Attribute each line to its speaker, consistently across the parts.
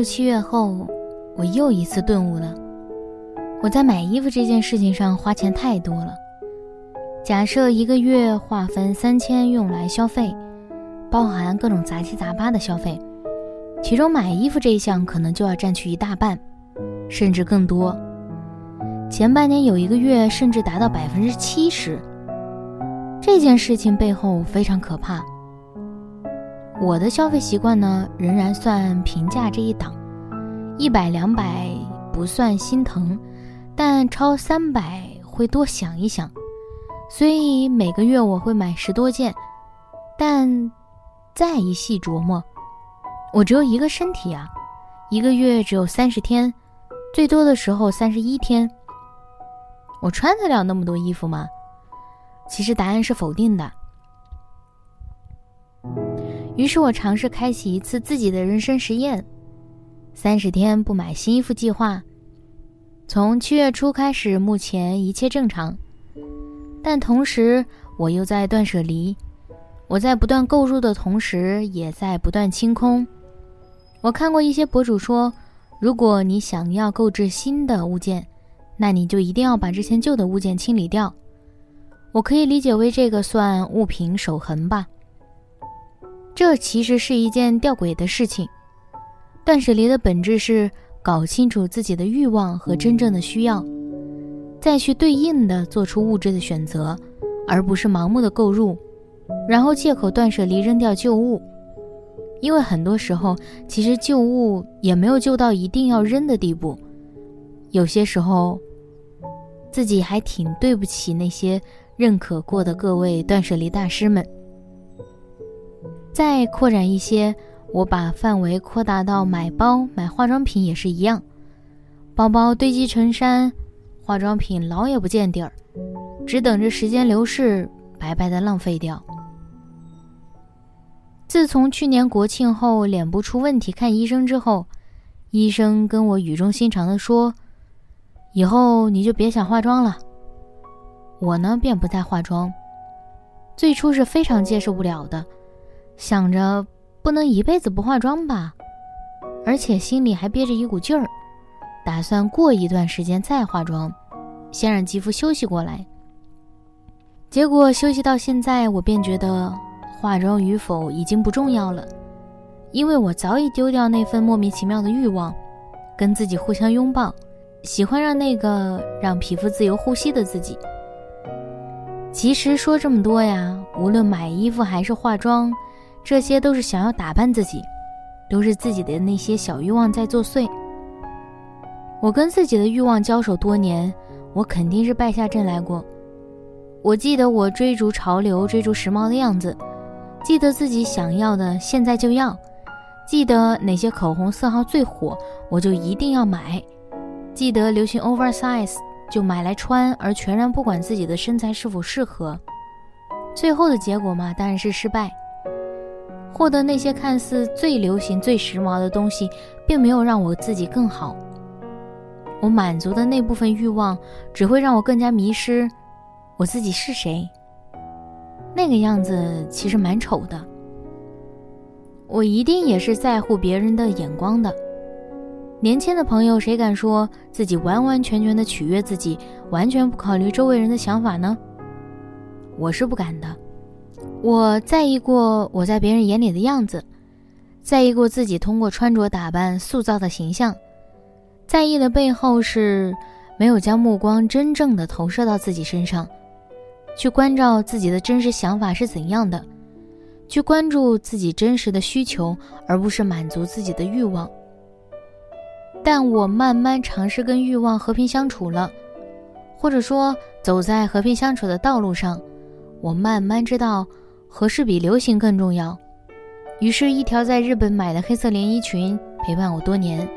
Speaker 1: 入七月后，我又一次顿悟了。我在买衣服这件事情上花钱太多了。假设一个月划分三千用来消费，包含各种杂七杂八的消费，其中买衣服这一项可能就要占去一大半，甚至更多。前半年有一个月甚至达到百分之七十。这件事情背后非常可怕。我的消费习惯呢，仍然算平价这一档，一百两百不算心疼，但超三百会多想一想，所以每个月我会买十多件。但再一细琢磨，我只有一个身体啊，一个月只有三十天，最多的时候三十一天，我穿得了那么多衣服吗？其实答案是否定的。于是我尝试开启一次自己的人生实验，三十天不买新衣服计划。从七月初开始，目前一切正常，但同时我又在断舍离。我在不断购入的同时，也在不断清空。我看过一些博主说，如果你想要购置新的物件，那你就一定要把之前旧的物件清理掉。我可以理解为这个算物品守恒吧。这其实是一件吊诡的事情。断舍离的本质是搞清楚自己的欲望和真正的需要，再去对应的做出物质的选择，而不是盲目的购入，然后借口断舍离扔掉旧物。因为很多时候，其实旧物也没有旧到一定要扔的地步。有些时候，自己还挺对不起那些认可过的各位断舍离大师们。再扩展一些，我把范围扩大到买包、买化妆品也是一样，包包堆积成山，化妆品老也不见底儿，只等着时间流逝，白白的浪费掉。自从去年国庆后脸部出问题看医生之后，医生跟我语重心长的说：“以后你就别想化妆了。”我呢便不再化妆，最初是非常接受不了的。想着不能一辈子不化妆吧，而且心里还憋着一股劲儿，打算过一段时间再化妆，先让肌肤休息过来。结果休息到现在，我便觉得化妆与否已经不重要了，因为我早已丢掉那份莫名其妙的欲望，跟自己互相拥抱，喜欢让那个让皮肤自由呼吸的自己。其实说这么多呀，无论买衣服还是化妆。这些都是想要打扮自己，都是自己的那些小欲望在作祟。我跟自己的欲望交手多年，我肯定是败下阵来过。我记得我追逐潮流、追逐时髦的样子，记得自己想要的现在就要，记得哪些口红色号最火，我就一定要买，记得流行 oversize 就买来穿，而全然不管自己的身材是否适合。最后的结果嘛，当然是失败。获得那些看似最流行、最时髦的东西，并没有让我自己更好。我满足的那部分欲望，只会让我更加迷失我自己是谁。那个样子其实蛮丑的。我一定也是在乎别人的眼光的。年轻的朋友，谁敢说自己完完全全的取悦自己，完全不考虑周围人的想法呢？我是不敢的。我在意过我在别人眼里的样子，在意过自己通过穿着打扮塑造的形象，在意的背后是没有将目光真正的投射到自己身上，去关照自己的真实想法是怎样的，去关注自己真实的需求，而不是满足自己的欲望。但我慢慢尝试跟欲望和平相处了，或者说走在和平相处的道路上，我慢慢知道合适比流行更重要。于是，一条在日本买的黑色连衣裙陪伴我多年，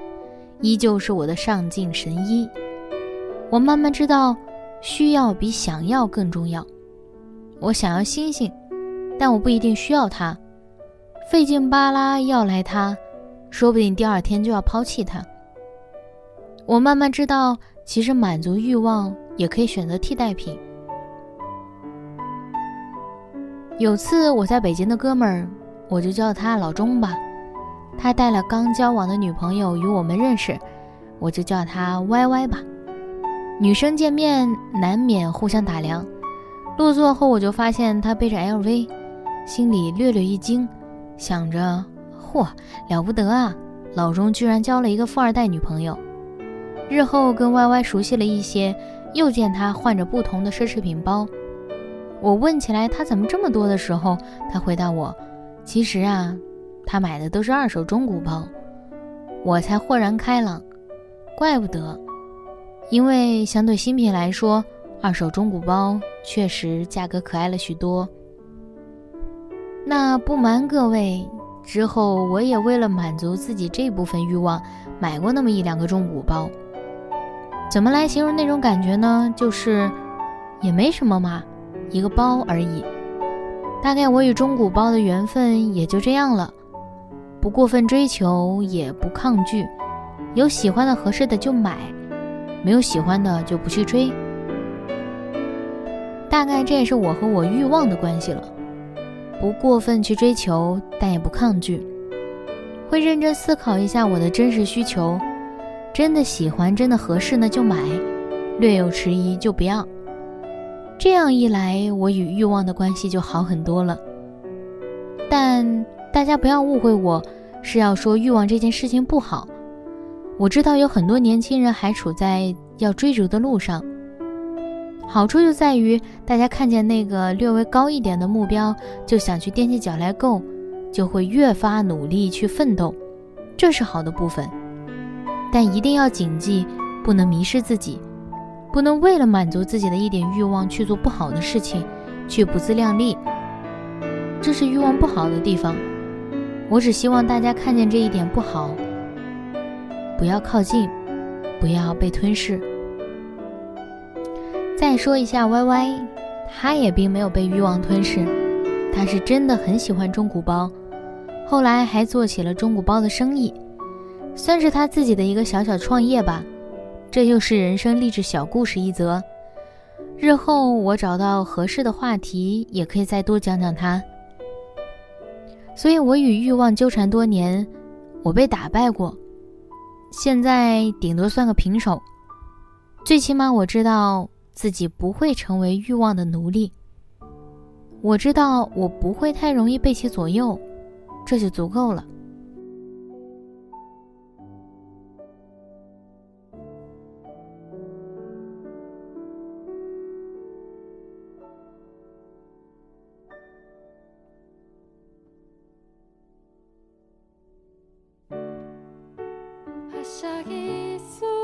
Speaker 1: 依旧是我的上进神衣。我慢慢知道，需要比想要更重要。我想要星星，但我不一定需要它，费劲巴拉要来它，说不定第二天就要抛弃它。我慢慢知道，其实满足欲望也可以选择替代品。有次我在北京的哥们儿。我就叫他老钟吧，他带了刚交往的女朋友与我们认识，我就叫他歪歪吧。女生见面难免互相打量，落座后我就发现他背着 LV，心里略略一惊，想着嚯了不得啊，老钟居然交了一个富二代女朋友。日后跟歪歪熟悉了一些，又见他换着不同的奢侈品包，我问起来他怎么这么多的时候，他回答我。其实啊，他买的都是二手中古包，我才豁然开朗。怪不得，因为相对新品来说，二手中古包确实价格可爱了许多。那不瞒各位，之后我也为了满足自己这部分欲望，买过那么一两个中古包。怎么来形容那种感觉呢？就是也没什么嘛，一个包而已。大概我与中古包的缘分也就这样了，不过分追求，也不抗拒，有喜欢的合适的就买，没有喜欢的就不去追。大概这也是我和我欲望的关系了，不过分去追求，但也不抗拒，会认真思考一下我的真实需求，真的喜欢，真的合适那就买，略有迟疑就不要。这样一来，我与欲望的关系就好很多了。但大家不要误会，我是要说欲望这件事情不好。我知道有很多年轻人还处在要追逐的路上。好处就在于，大家看见那个略微高一点的目标，就想去踮起脚来够，就会越发努力去奋斗，这是好的部分。但一定要谨记，不能迷失自己。不能为了满足自己的一点欲望去做不好的事情，去不自量力，这是欲望不好的地方。我只希望大家看见这一点不好，不要靠近，不要被吞噬。再说一下 Y Y，他也并没有被欲望吞噬，他是真的很喜欢中古包，后来还做起了中古包的生意，算是他自己的一个小小创业吧。这又是人生励志小故事一则，日后我找到合适的话题，也可以再多讲讲它。所以，我与欲望纠缠多年，我被打败过，现在顶多算个平手。最起码我知道自己不会成为欲望的奴隶，我知道我不会太容易被其左右，这就足够了。
Speaker 2: 시작이 있어.